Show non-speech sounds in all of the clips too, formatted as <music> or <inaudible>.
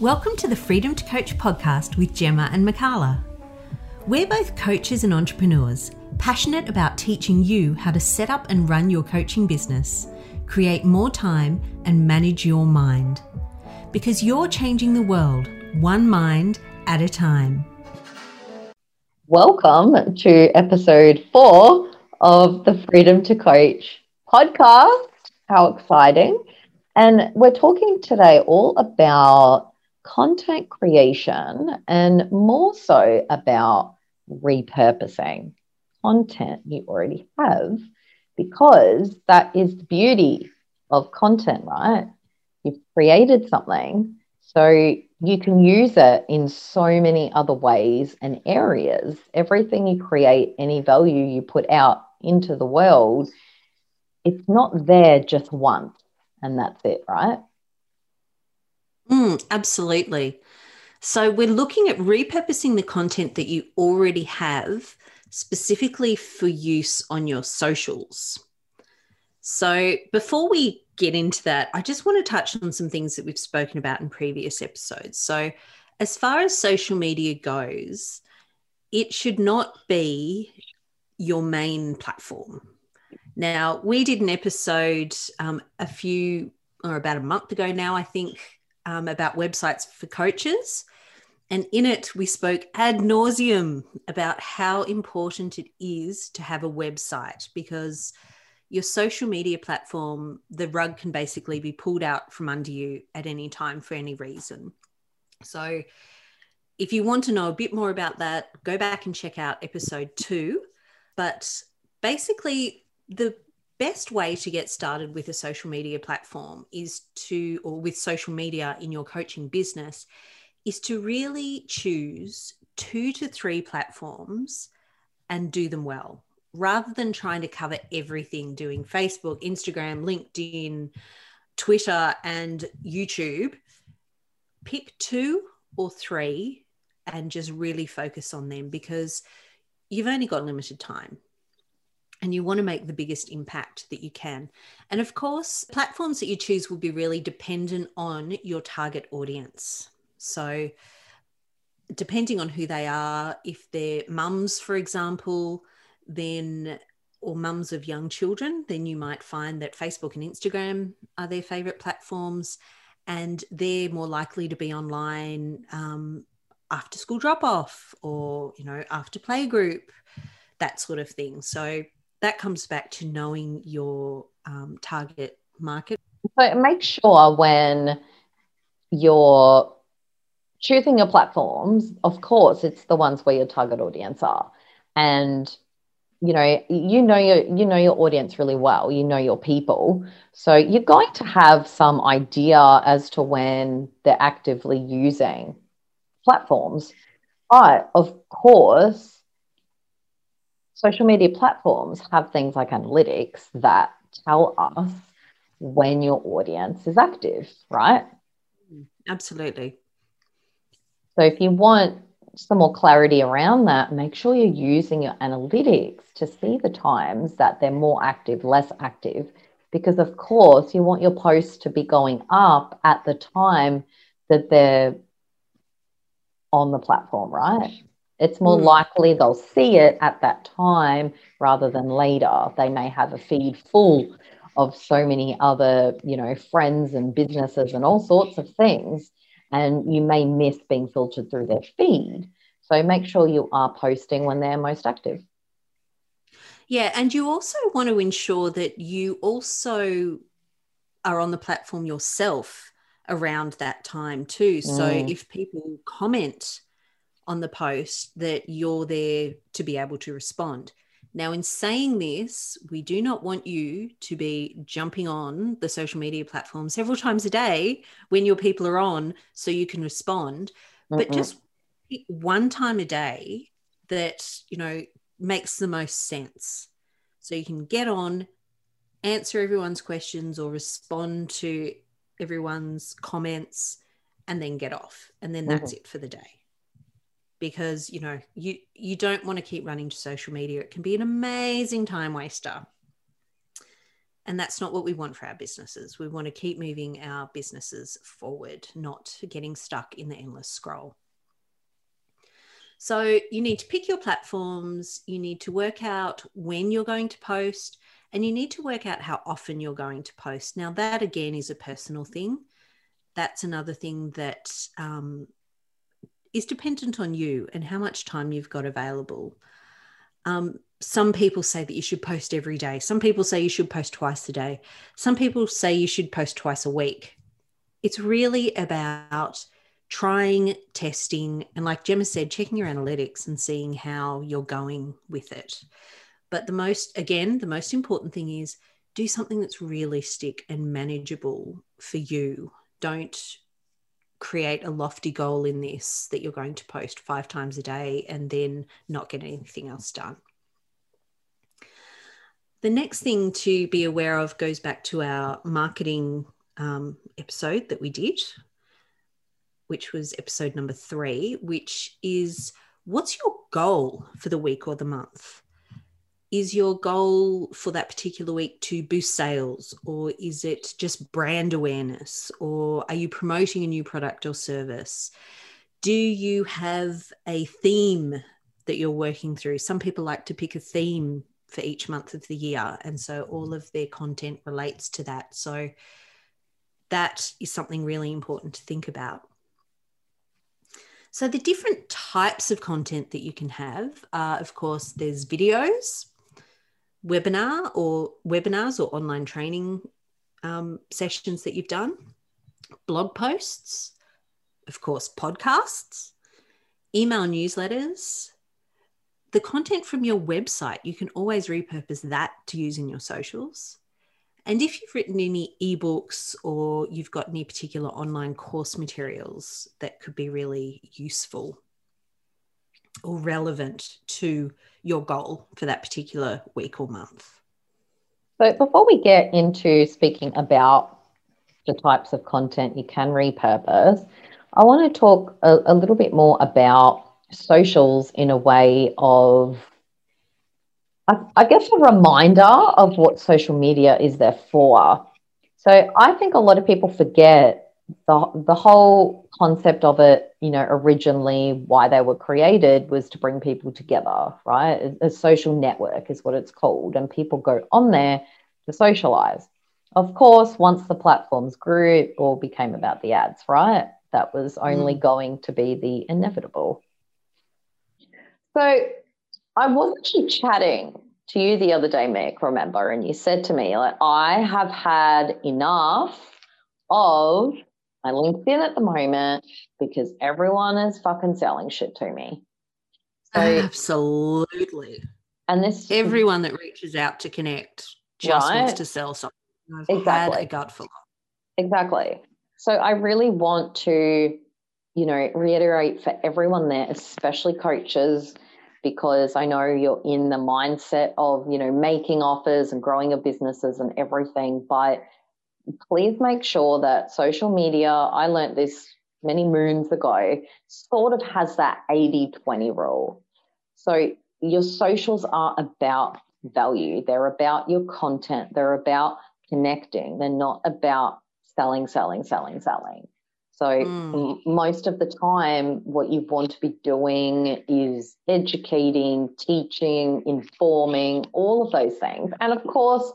Welcome to the Freedom to Coach podcast with Gemma and Makala. We're both coaches and entrepreneurs, passionate about teaching you how to set up and run your coaching business, create more time, and manage your mind. Because you're changing the world, one mind at a time. Welcome to episode four of the Freedom to Coach podcast. How exciting! And we're talking today all about content creation and more so about repurposing content you already have because that is the beauty of content, right? You've created something, so you can use it in so many other ways and areas. Everything you create, any value you put out into the world, it's not there just once and that's it, right? Mm, absolutely. So we're looking at repurposing the content that you already have specifically for use on your socials. So before we get into that, I just want to touch on some things that we've spoken about in previous episodes. So, as far as social media goes, it should not be your main platform. Now, we did an episode um, a few or about a month ago now, I think, um, about websites for coaches. And in it, we spoke ad nauseum about how important it is to have a website because your social media platform, the rug can basically be pulled out from under you at any time for any reason. So, if you want to know a bit more about that, go back and check out episode two. But basically, the best way to get started with a social media platform is to, or with social media in your coaching business, is to really choose two to three platforms and do them well rather than trying to cover everything doing Facebook, Instagram, LinkedIn, Twitter, and YouTube. Pick two or three and just really focus on them because you've only got limited time and you want to make the biggest impact that you can. And of course, platforms that you choose will be really dependent on your target audience. So, depending on who they are, if they're mums, for example, then or mums of young children, then you might find that Facebook and Instagram are their favorite platforms, and they're more likely to be online um, after school drop off or you know after play group, that sort of thing. So that comes back to knowing your um, target market. So make sure when you're choosing your platforms, of course, it's the ones where your target audience are, and you know you know your you know your audience really well. You know your people. So you're going to have some idea as to when they're actively using platforms. But of course social media platforms have things like analytics that tell us when your audience is active, right? Absolutely. So if you want some more clarity around that, make sure you're using your analytics to see the times that they're more active, less active, because of course you want your posts to be going up at the time that they're on the platform, right? It's more mm. likely they'll see it at that time rather than later. They may have a feed full of so many other, you know, friends and businesses and all sorts of things. And you may miss being filtered through their feed. So make sure you are posting when they're most active. Yeah. And you also want to ensure that you also are on the platform yourself around that time too. So mm. if people comment, on the post that you're there to be able to respond. Now, in saying this, we do not want you to be jumping on the social media platform several times a day when your people are on so you can respond, Mm-mm. but just one time a day that, you know, makes the most sense. So you can get on, answer everyone's questions or respond to everyone's comments and then get off. And then that's mm-hmm. it for the day because you know you you don't want to keep running to social media it can be an amazing time waster And that's not what we want for our businesses. We want to keep moving our businesses forward, not getting stuck in the endless scroll. So you need to pick your platforms, you need to work out when you're going to post, and you need to work out how often you're going to post. Now, that again is a personal thing. That's another thing that um, is dependent on you and how much time you've got available. Um, some people say that you should post every day. Some people say you should post twice a day. Some people say you should post twice a week. It's really about trying, testing, and like Gemma said, checking your analytics and seeing how you're going with it. But the most, again, the most important thing is do something that's realistic and manageable for you. Don't create a lofty goal in this that you're going to post five times a day and then not get anything else done. The next thing to be aware of goes back to our marketing um, episode that we did, which was episode number three, which is what's your goal for the week or the month? Is your goal for that particular week to boost sales or is it just brand awareness or are you promoting a new product or service? Do you have a theme that you're working through? Some people like to pick a theme for each month of the year and so all of their content relates to that. So that is something really important to think about. So the different types of content that you can have are, of course, there's videos, webinar or webinars or online training um, sessions that you've done, blog posts, of course, podcasts, email newsletters, the content from your website, you can always repurpose that to use in your socials. And if you've written any ebooks or you've got any particular online course materials that could be really useful or relevant to your goal for that particular week or month. So, before we get into speaking about the types of content you can repurpose, I want to talk a, a little bit more about socials in a way of, I, I guess, a reminder of what social media is there for. So, I think a lot of people forget the, the whole concept of it, you know, originally why they were created was to bring people together, right? A, a social network is what it's called. And people go on there to socialize. Of course, once the platforms grew, it all became about the ads, right? That was only mm. going to be the inevitable. So I was actually chatting to you the other day, Mick, remember, and you said to me, like, I have had enough of my LinkedIn at the moment because everyone is fucking selling shit to me. So, Absolutely. And this everyone that reaches out to connect just right? wants to sell something. I've exactly. a gut full Exactly. So I really want to, you know, reiterate for everyone there, especially coaches, because I know you're in the mindset of, you know, making offers and growing your businesses and everything. But please make sure that social media, I learned this many moons ago, sort of has that 80 20 rule. So your socials are about value, they're about your content, they're about connecting, they're not about selling, selling, selling, selling. So mm. most of the time, what you want to be doing is educating, teaching, informing, all of those things. And of course,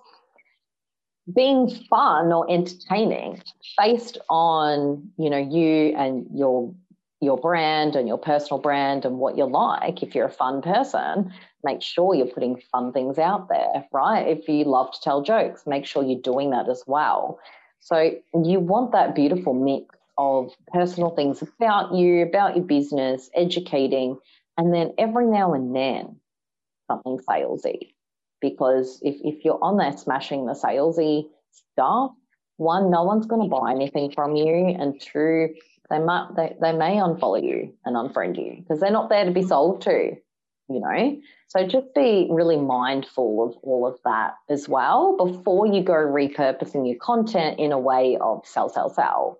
being fun or entertaining based on you know you and your your brand and your personal brand and what you're like. If you're a fun person make sure you're putting fun things out there right? If you love to tell jokes make sure you're doing that as well. So you want that beautiful mix of personal things about you about your business educating and then every now and then something salesy because if, if you're on there smashing the salesy stuff, one, no one's going to buy anything from you, and two, they might they, they may unfollow you and unfriend you because they're not there to be mm-hmm. sold to, you know. So just be really mindful of all of that as well before you go repurposing your content in a way of sell, sell, sell.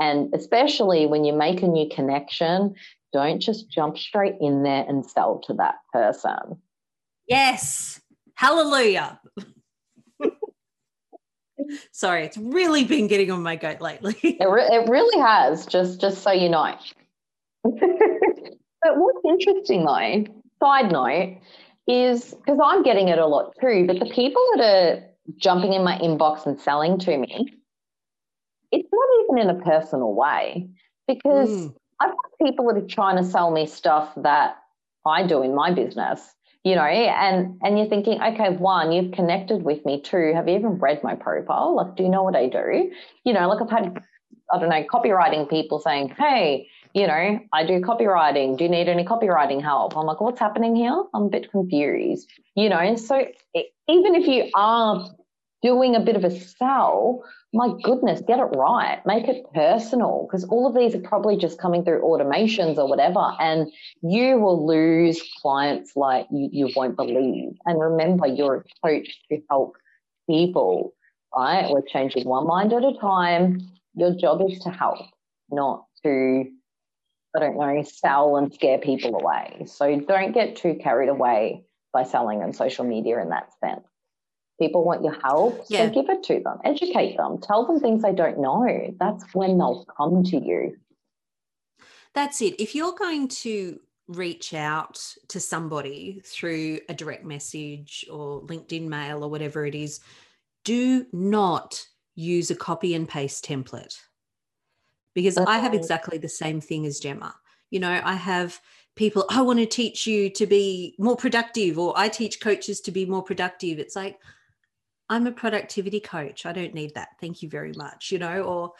And especially when you make a new connection, don't just jump straight in there and sell to that person. Yes. Hallelujah. Sorry, it's really been getting on my goat lately. it, re- it really has, just just so you know. <laughs> but what's interesting though, side note, is because I'm getting it a lot too, but the people that are jumping in my inbox and selling to me, it's not even in a personal way because mm. I've got people that are trying to sell me stuff that I do in my business, you know, and and you're thinking, okay, one, you've connected with me. Two, have you even read my profile? Like, do you know what I do? You know, like I've had, I don't know, copywriting people saying, hey, you know, I do copywriting. Do you need any copywriting help? I'm like, what's happening here? I'm a bit confused. You know, so it, even if you are doing a bit of a sell, my goodness, get it right. Make it personal because all of these are probably just coming through automations or whatever. And you will lose clients like you, you won't believe. And remember, you're a coach to help people, right? We're changing one mind at a time. Your job is to help, not to, I don't know, sell and scare people away. So don't get too carried away by selling on social media in that sense. People want your help, so give it to them, educate them, tell them things they don't know. That's when they'll come to you. That's it. If you're going to reach out to somebody through a direct message or LinkedIn mail or whatever it is, do not use a copy and paste template because okay. I have exactly the same thing as Gemma. You know, I have people, I want to teach you to be more productive, or I teach coaches to be more productive. It's like, I'm a productivity coach. I don't need that. Thank you very much. You know, or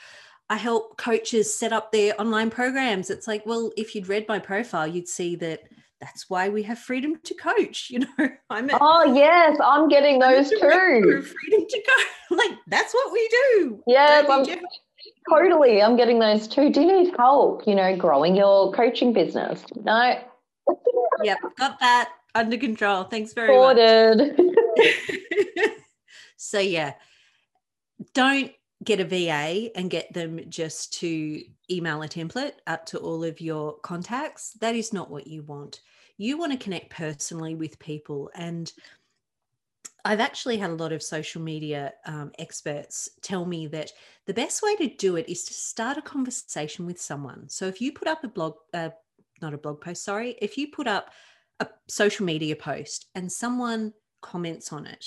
I help coaches set up their online programs. It's like, well, if you'd read my profile, you'd see that that's why we have freedom to coach. <laughs> You know, I'm a, oh yes, I'm getting those I'm too. Freedom to go, <laughs> like that's what we do. Yes, I'm, <laughs> totally. I'm getting those too. Do you need help? You know, growing your coaching business? No. yep, got that under control. Thanks very Sorted. much. So, yeah, don't get a VA and get them just to email a template up to all of your contacts. That is not what you want. You want to connect personally with people. And I've actually had a lot of social media um, experts tell me that the best way to do it is to start a conversation with someone. So if you put up a blog, uh, not a blog post, sorry, if you put up a social media post and someone comments on it,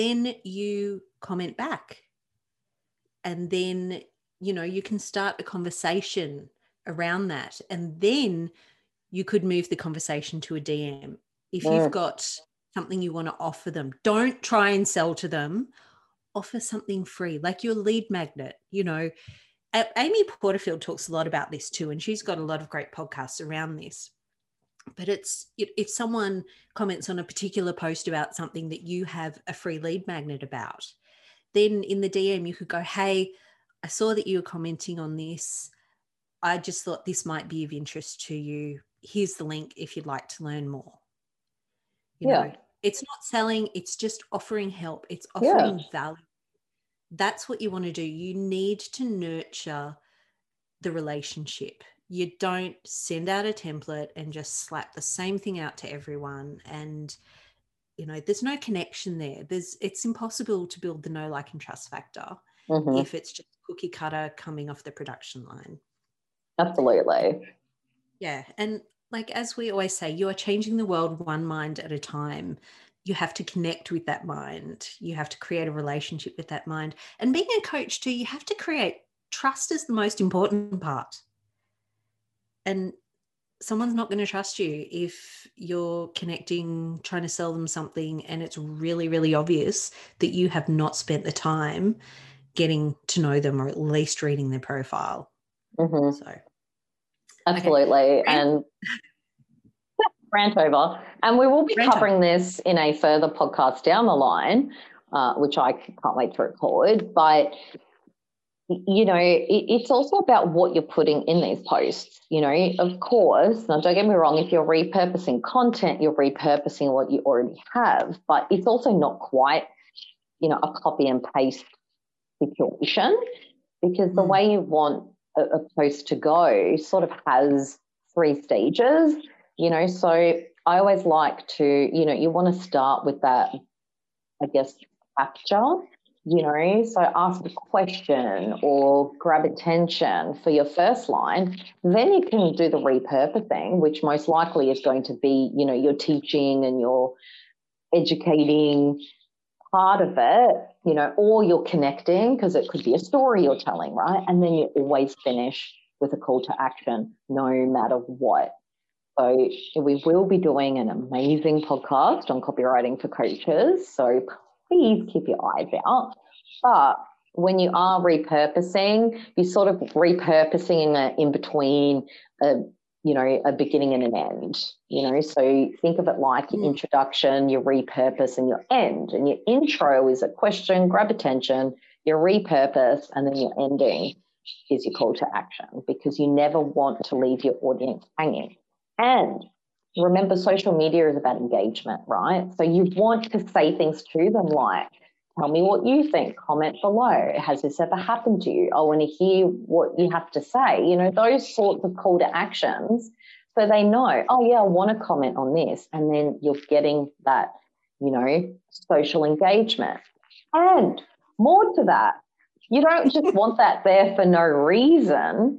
then you comment back. And then, you know, you can start a conversation around that. And then you could move the conversation to a DM. If yeah. you've mm. got something you want to offer them, don't try and sell to them. Offer something free, like your lead magnet. You know, Amy Porterfield talks a lot about this too, and she's got a lot of great podcasts around this but it's if someone comments on a particular post about something that you have a free lead magnet about then in the dm you could go hey i saw that you were commenting on this. I just thought this might be of interest to you. Here's the link if you'd like to learn more. You yeah. know it's not selling it's just offering help it's offering yeah. value. That's what you want to do. You need to nurture the relationship you don't send out a template and just slap the same thing out to everyone and you know there's no connection there. There's it's impossible to build the no like and trust factor mm-hmm. if it's just cookie cutter coming off the production line. Absolutely. Yeah and like as we always say you are changing the world one mind at a time. You have to connect with that mind. You have to create a relationship with that mind. And being a coach too you have to create trust is the most important part and someone's not going to trust you if you're connecting trying to sell them something and it's really really obvious that you have not spent the time getting to know them or at least reading their profile mm-hmm. so absolutely okay. and <laughs> rant over and we will be rant covering over. this in a further podcast down the line uh, which i can't wait to record but you know, it, it's also about what you're putting in these posts. You know, of course, now don't get me wrong, if you're repurposing content, you're repurposing what you already have, but it's also not quite, you know, a copy and paste situation because the mm. way you want a, a post to go sort of has three stages, you know, so I always like to, you know, you want to start with that, I guess, capture you know, so ask a question or grab attention for your first line, then you can do the repurposing, which most likely is going to be, you know, your teaching and your educating part of it, you know, or you're connecting because it could be a story you're telling, right? And then you always finish with a call to action, no matter what. So we will be doing an amazing podcast on copywriting for coaches. So please keep your eyes out. But when you are repurposing, you're sort of repurposing in, in between a you know a beginning and an end. You know, so think of it like your mm. introduction, your repurpose, and your end. And your intro is a question, grab attention. Your repurpose, and then your ending is your call to action because you never want to leave your audience hanging. And remember, social media is about engagement, right? So you want to say things to them like, tell me what you think, comment below. Has this ever happened to you? I want to hear what you have to say. You know, those sorts of call to actions. So they know, oh, yeah, I want to comment on this. And then you're getting that, you know, social engagement. And more to that, you don't just want that there for no reason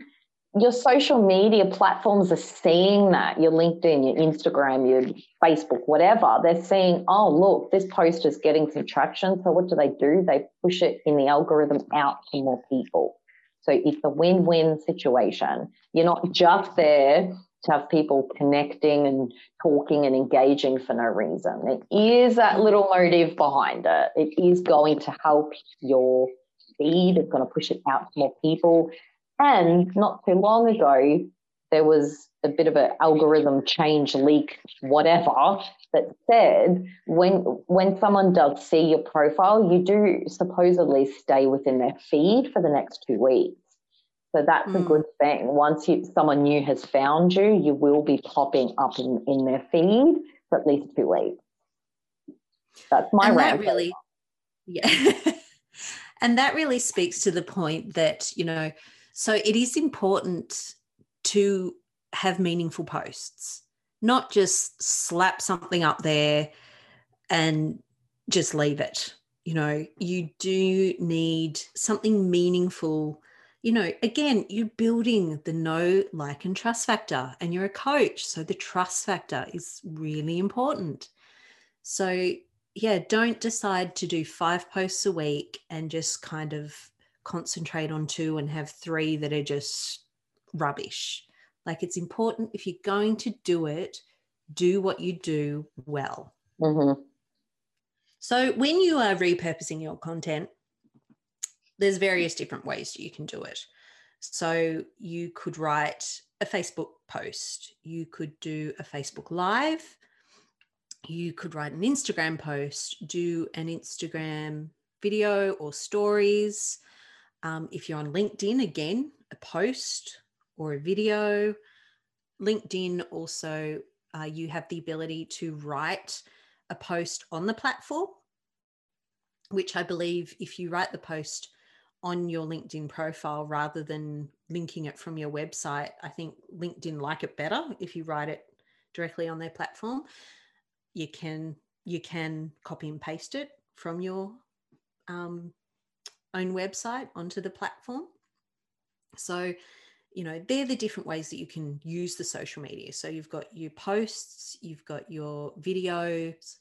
your social media platforms are seeing that your linkedin your instagram your facebook whatever. They're seeing oh look this post is getting some traction. So what do they do? They push it in the algorithm out to more people. So it's a win-win situation. You're not just there to have people connecting and talking and engaging for no reason. It is that little motive behind it. It is going to help your feed. It's going to push it out to more people and not too long ago, there was a bit of an algorithm change leak, whatever, that said when when someone does see your profile, you do supposedly stay within their feed for the next two weeks. So that's mm. a hmm. good thing. Once you, someone new has found you, you will be popping up in, in their feed for at least two weeks. That's my and That really, <laughs> yeah. and that really speaks to the point that, you know, so it is important to have meaningful posts, not just slap something up there and just leave it. You know, you do need something meaningful. You know, again, you're building the know, like, and trust factor, and you're a coach. So the trust factor is really important. So, yeah, don't decide to do five posts a week and just kind of concentrate on two and have three that are just rubbish. Like it's important if you're going to do it, do what you do well. Mm-hmm. So when you are repurposing your content, there's various different ways you can do it. So you could write a Facebook post, you could do a Facebook Live, you could write an Instagram post, do an Instagram video or stories, um, if you're on LinkedIn, again, a post or a video. LinkedIn also, uh, you have the ability to write a post on the platform, which I believe if you write the post on your LinkedIn profile rather than linking it from your website, I think LinkedIn like it better if you write it directly on their platform. You can you can copy and paste it from your um, own website onto the platform. So, you know, they're the different ways that you can use the social media. So you've got your posts, you've got your videos,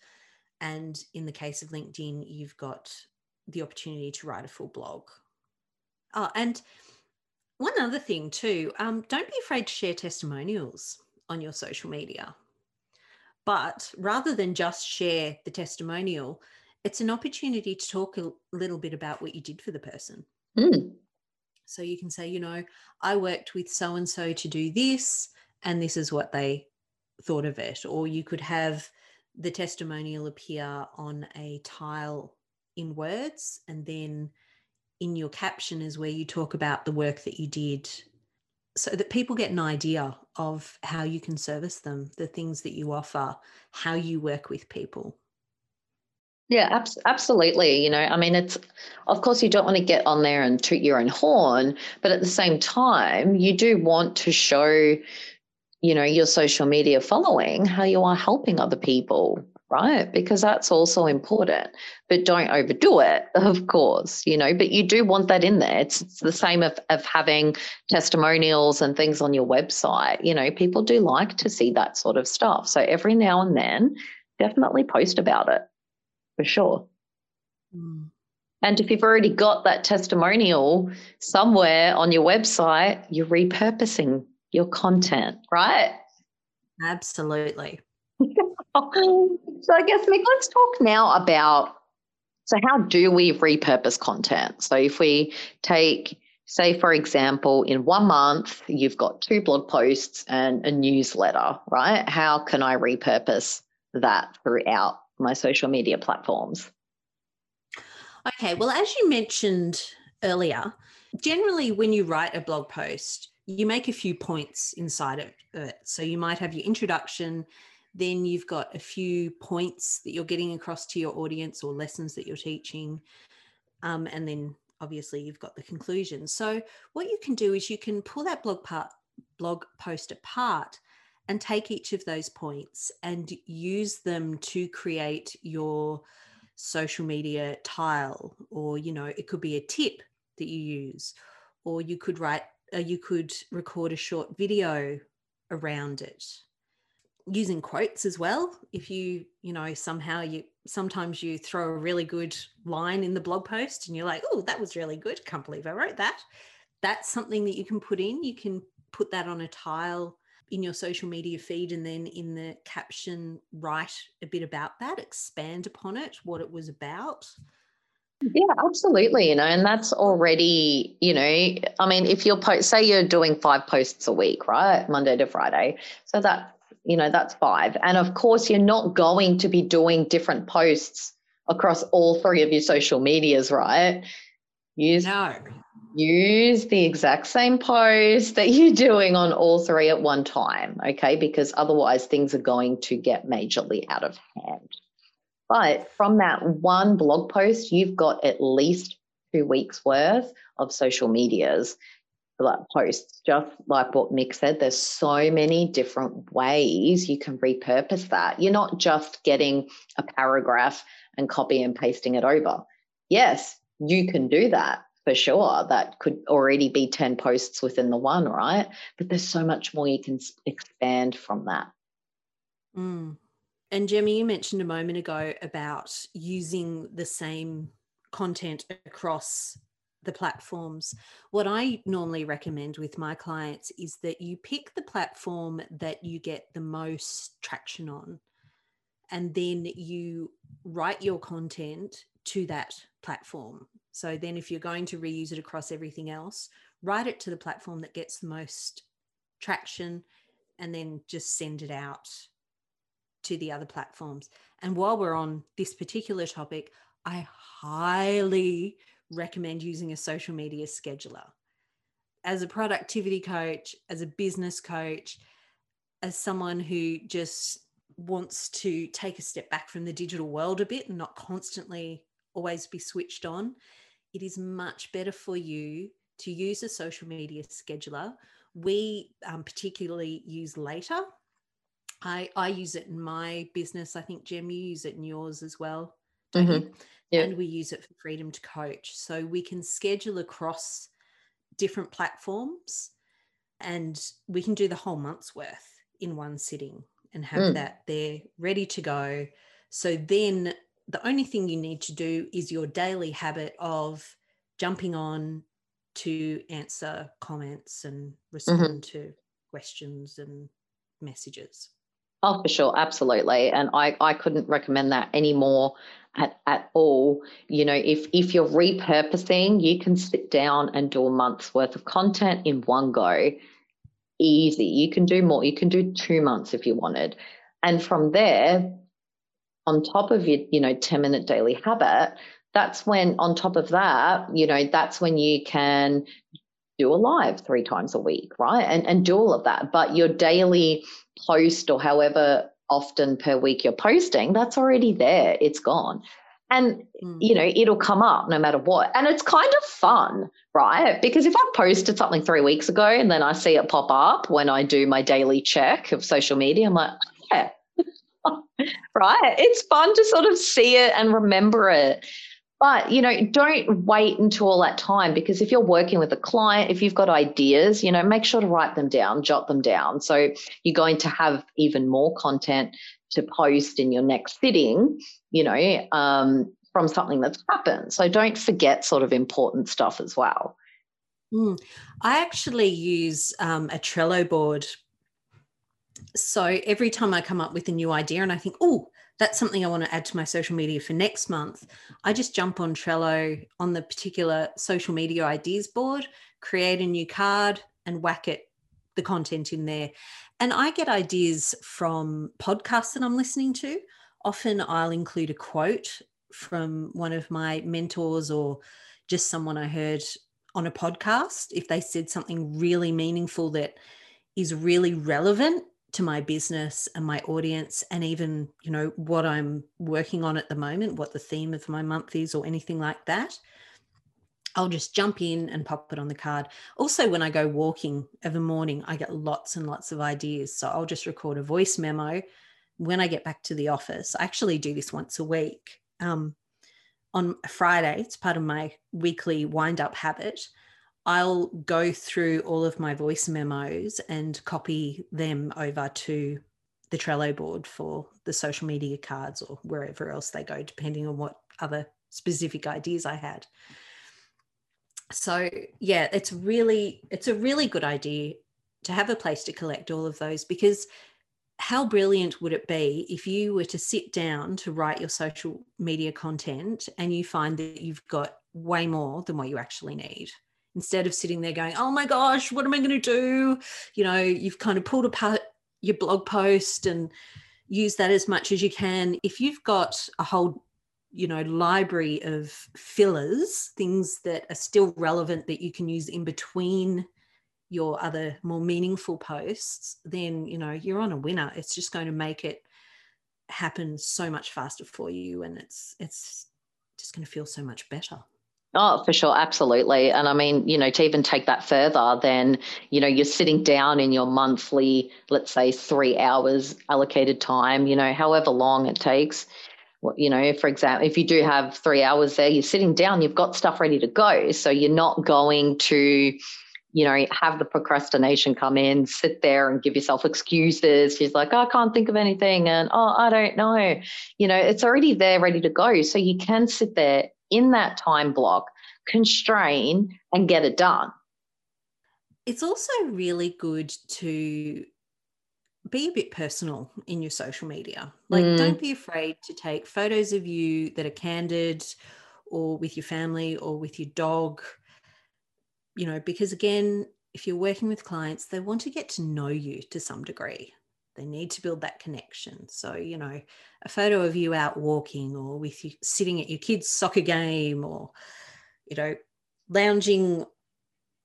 and in the case of LinkedIn, you've got the opportunity to write a full blog. Oh, and one other thing too, um, don't be afraid to share testimonials on your social media. But rather than just share the testimonial, it's an opportunity to talk a little bit about what you did for the person. Mm. So you can say, you know, I worked with so and so to do this, and this is what they thought of it. Or you could have the testimonial appear on a tile in words, and then in your caption is where you talk about the work that you did so that people get an idea of how you can service them, the things that you offer, how you work with people. Yeah, abs- absolutely. You know, I mean, it's of course you don't want to get on there and toot your own horn, but at the same time, you do want to show, you know, your social media following how you are helping other people, right? Because that's also important. But don't overdo it, <laughs> of course, you know, but you do want that in there. It's, it's the same of, of having testimonials and things on your website. You know, people do like to see that sort of stuff. So every now and then, definitely post about it for sure. Mm. And if you've already got that testimonial somewhere on your website, you're repurposing your content, right? Absolutely. <laughs> so I guess Mick, let's talk now about so how do we repurpose content? So if we take say for example in one month you've got two blog posts and a newsletter, right? How can I repurpose that throughout my social media platforms? Okay, well as you mentioned earlier, generally when you write a blog post, you make a few points inside of it. So you might have your introduction, then you've got a few points that you're getting across to your audience or lessons that you're teaching. Um, and then obviously you've got the conclusion. So what you can do is you can pull that blog part blog post apart and take each of those points and use them to create your social media tile or you know it could be a tip that you use or you could write uh, you could record a short video around it. Using quotes as well if you you know somehow you sometimes you throw a really good line in the blog post and you're like oh that was really good. Can't believe i wrote that. That's something that you can put in. You can put that on a tile in your social media feed and then in the caption write a bit about that expand upon it what it was about yeah, absolutely. You know, and that's already, you know, I mean, if you're post, say you're doing five posts a week, right? Monday to Friday. So that, you know, that's five. And of course, you're not going to be doing different posts across all three of your social medias, right? Use, no. Use the exact same post that you're doing on all three at one time, okay? Because otherwise, things are going to get majorly out of hand. But from that one blog post, you've got at least two weeks worth of social medias posts, just like what Mick said, there's so many different ways you can repurpose that. You're not just getting a paragraph and copy and pasting it over. Yes, you can do that for sure. That could already be 10 posts within the one, right? But there's so much more you can expand from that. Mm. And Jemmy, you mentioned a moment ago about using the same content across the platforms. What I normally recommend with my clients is that you pick the platform that you get the most traction on, and then you write your content to that platform. So then, if you're going to reuse it across everything else, write it to the platform that gets the most traction and then just send it out to the other platforms. And while we're on this particular topic, I highly recommend using a social media scheduler. As a productivity coach, as a business coach, as someone who just wants to take a step back from the digital world a bit and not constantly always be switched on, it is much better for you to use a social media scheduler. We um, particularly use Later I, I use it in my business. I think Jem, you use it in yours as well. Mm-hmm. Yeah. And we use it for Freedom to Coach. So we can schedule across different platforms and we can do the whole month's worth in one sitting and have mm. that there ready to go. So then the only thing you need to do is your daily habit of jumping on to answer comments and respond mm-hmm. to questions and messages. Oh, for sure, absolutely, and I I couldn't recommend that anymore at at all. You know, if if you're repurposing, you can sit down and do a month's worth of content in one go. Easy. You can do more. You can do two months if you wanted, and from there, on top of your you know ten minute daily habit, that's when on top of that, you know, that's when you can do a live three times a week, right? And and do all of that. But your daily post or however often per week you're posting, that's already there. It's gone. And mm. you know, it'll come up no matter what. And it's kind of fun, right? Because if I posted something three weeks ago and then I see it pop up when I do my daily check of social media, I'm like, yeah, <laughs> right? It's fun to sort of see it and remember it. But, you know, don't wait until all that time because if you're working with a client, if you've got ideas, you know, make sure to write them down, jot them down. So you're going to have even more content to post in your next sitting, you know, um, from something that's happened. So don't forget sort of important stuff as well. Mm. I actually use um, a Trello board. So every time I come up with a new idea and I think, oh, that's something I want to add to my social media for next month, I just jump on Trello on the particular social media ideas board, create a new card, and whack it the content in there. And I get ideas from podcasts that I'm listening to. Often I'll include a quote from one of my mentors or just someone I heard on a podcast. If they said something really meaningful that is really relevant to my business and my audience and even you know what i'm working on at the moment what the theme of my month is or anything like that i'll just jump in and pop it on the card. Also when i go walking of a morning i get lots and lots of ideas. So i'll just record a voice memo. When i get back to the office i actually do this once a week. Um, on friday it's part of my weekly wind up habit I'll go through all of my voice memos and copy them over to the Trello board for the social media cards or wherever else they go, depending on what other specific ideas I had. So yeah, it's really it's a really good idea to have a place to collect all of those because how brilliant would it be if you were to sit down to write your social media content and you find that you've got way more than what you actually need? Instead of sitting there going, oh my gosh, what am I going to do? You know, you've kind of pulled apart your blog post and use that as much as you can. If you've got a whole, you know, library of fillers, things that are still relevant that you can use in between your other more meaningful posts, then, you know, you're on a winner. It's just going to make it happen so much faster for you and it's it's just going to feel so much better. Oh, for sure, absolutely. And I mean, you know, to even take that further, then, you know, you're sitting down in your monthly, let's say, three hours allocated time, you know, however long it takes. You know, for example, if you do have three hours there, you're sitting down, you've got stuff ready to go. So you're not going to, you know, have the procrastination come in, sit there and give yourself excuses. She's like, oh, I can't think of anything. And, oh, I don't know. You know, it's already there, ready to go. So you can sit there in that time block, constrain, and get it done. It's also really good to be a bit personal in your social media. Like, mm. don't be afraid to take photos of you that are candid or with your family or with your dog, you know, because again, if you're working with clients, they want to get to know you to some degree. They need to build that connection. So, you know, a photo of you out walking or with you sitting at your kid's soccer game or, you know, lounging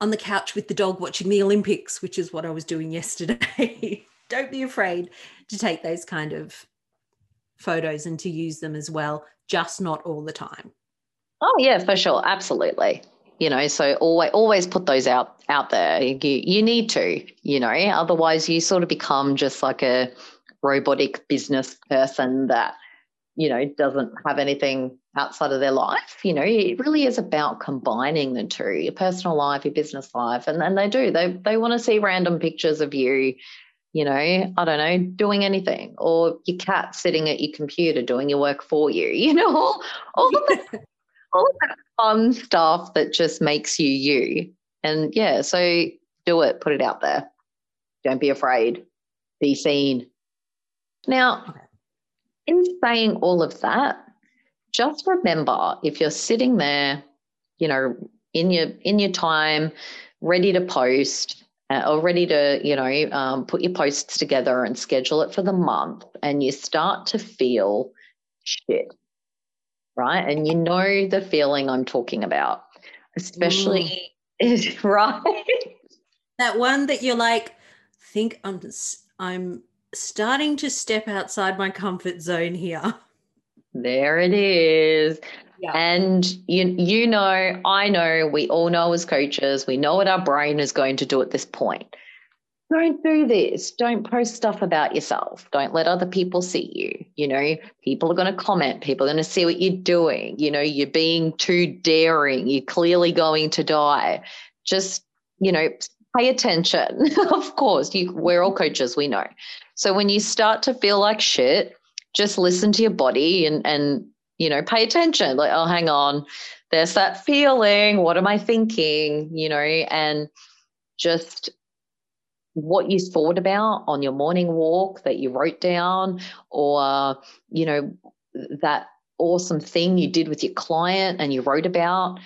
on the couch with the dog watching the Olympics, which is what I was doing <laughs> yesterday. Don't be afraid to take those kind of photos and to use them as well, just not all the time. Oh, yeah, for sure. Absolutely you know so always always put those out out there. You, you need to you know otherwise you sort of become just like a robotic business person that you know doesn't have anything outside of their life. You know it really is about combining the two your personal life your business life and then they do. They they want to see random pictures of you you know i don't know doing anything or your cat sitting at your computer doing your work for you <laughs> you know all, all the <laughs> all that fun stuff that just makes you you. And yeah, so do it, put it out there. Don't be afraid, be seen. Now, in saying all of that, just remember if you're sitting there, you know, in your in your time, ready to post, uh, or ready to, you know, um, put your posts together and schedule it for the month, and you start to feel shit right? And you know the feeling I'm talking about, especially mm. <laughs> right. That one that you're like, think I'm I'm starting to step outside my comfort zone here. There it is. Yeah. And you you know, I know, we all know as coaches, we know what our brain is going to do at this point. Don't do this. Don't post stuff about yourself. Don't let other people see you. You know, people are going to comment. People are going to see what you're doing. You know, you're being too daring. You're clearly going to die. Just, you know, pay attention. <laughs> of course, you, we're all coaches, we know. So when you start to feel like shit, just listen to your body and, and, you know, pay attention. Like, oh, hang on, there's that feeling. What am I thinking? You know, and just what you thought about on your morning walk that you wrote down, or, you know, that awesome thing you did with your client and you wrote about,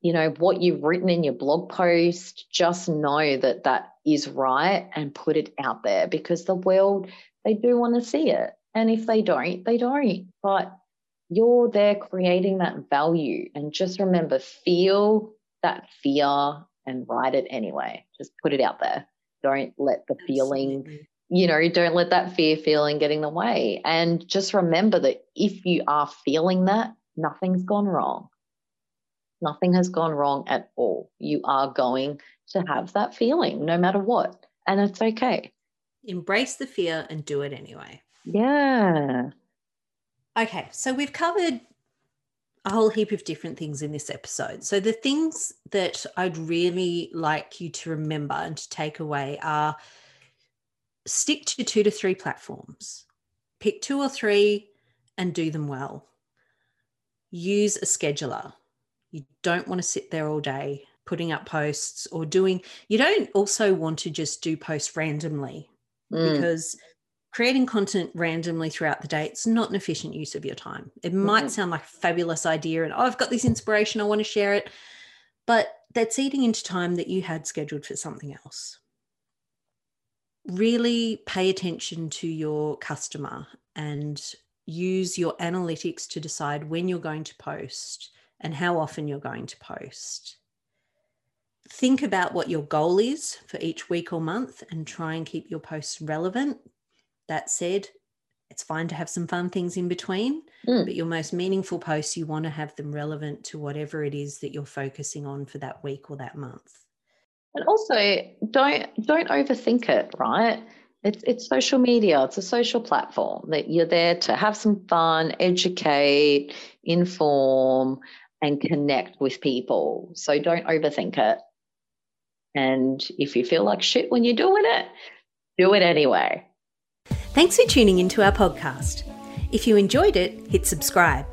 you know, what you've written in your blog post, just know that that is right and put it out there because the world, they do want to see it. And if they don't, they don't. But you're there creating that value. And just remember, feel that fear and write it anyway. Just put it out there. Don't let the feeling, you know, don't let that fear feeling get in the way. And just remember that if you are feeling that, nothing's gone wrong. Nothing has gone wrong at all. You are going to have that feeling no matter what. And it's okay. Embrace the fear and do it anyway. Yeah. Okay, so we've covered a whole heap of different things in this episode. So, the things that I'd really like you to remember and to take away are stick to two to three platforms, pick two or three and do them well. Use a scheduler. You don't want to sit there all day putting up posts or doing, you don't also want to just do posts randomly mm. because creating content randomly throughout the day it's not an efficient use of your time. It might mm-hmm. sound like a fabulous idea and oh, i've got this inspiration i want to share it but that's eating into time that you had scheduled for something else. Really pay attention to your customer and use your analytics to decide when you're going to post and how often you're going to post. Think about what your goal is for each week or month and try and keep your posts relevant that said, it's fine to have some fun things in between, mm. but your most meaningful posts, you want to have them relevant to whatever it is that you're focusing on for that week or that month. And also don't don't overthink it, right? It's it's social media, it's a social platform that you're there to have some fun, educate, inform, and connect with people. So don't overthink it. And if you feel like shit when you're doing it, do it anyway. Thanks for tuning into our podcast. If you enjoyed it, hit subscribe.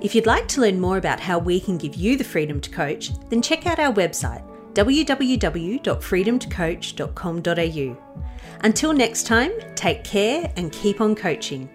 If you'd like to learn more about how we can give you the freedom to coach, then check out our website www.freedomtocoach.com.au. Until next time, take care and keep on coaching.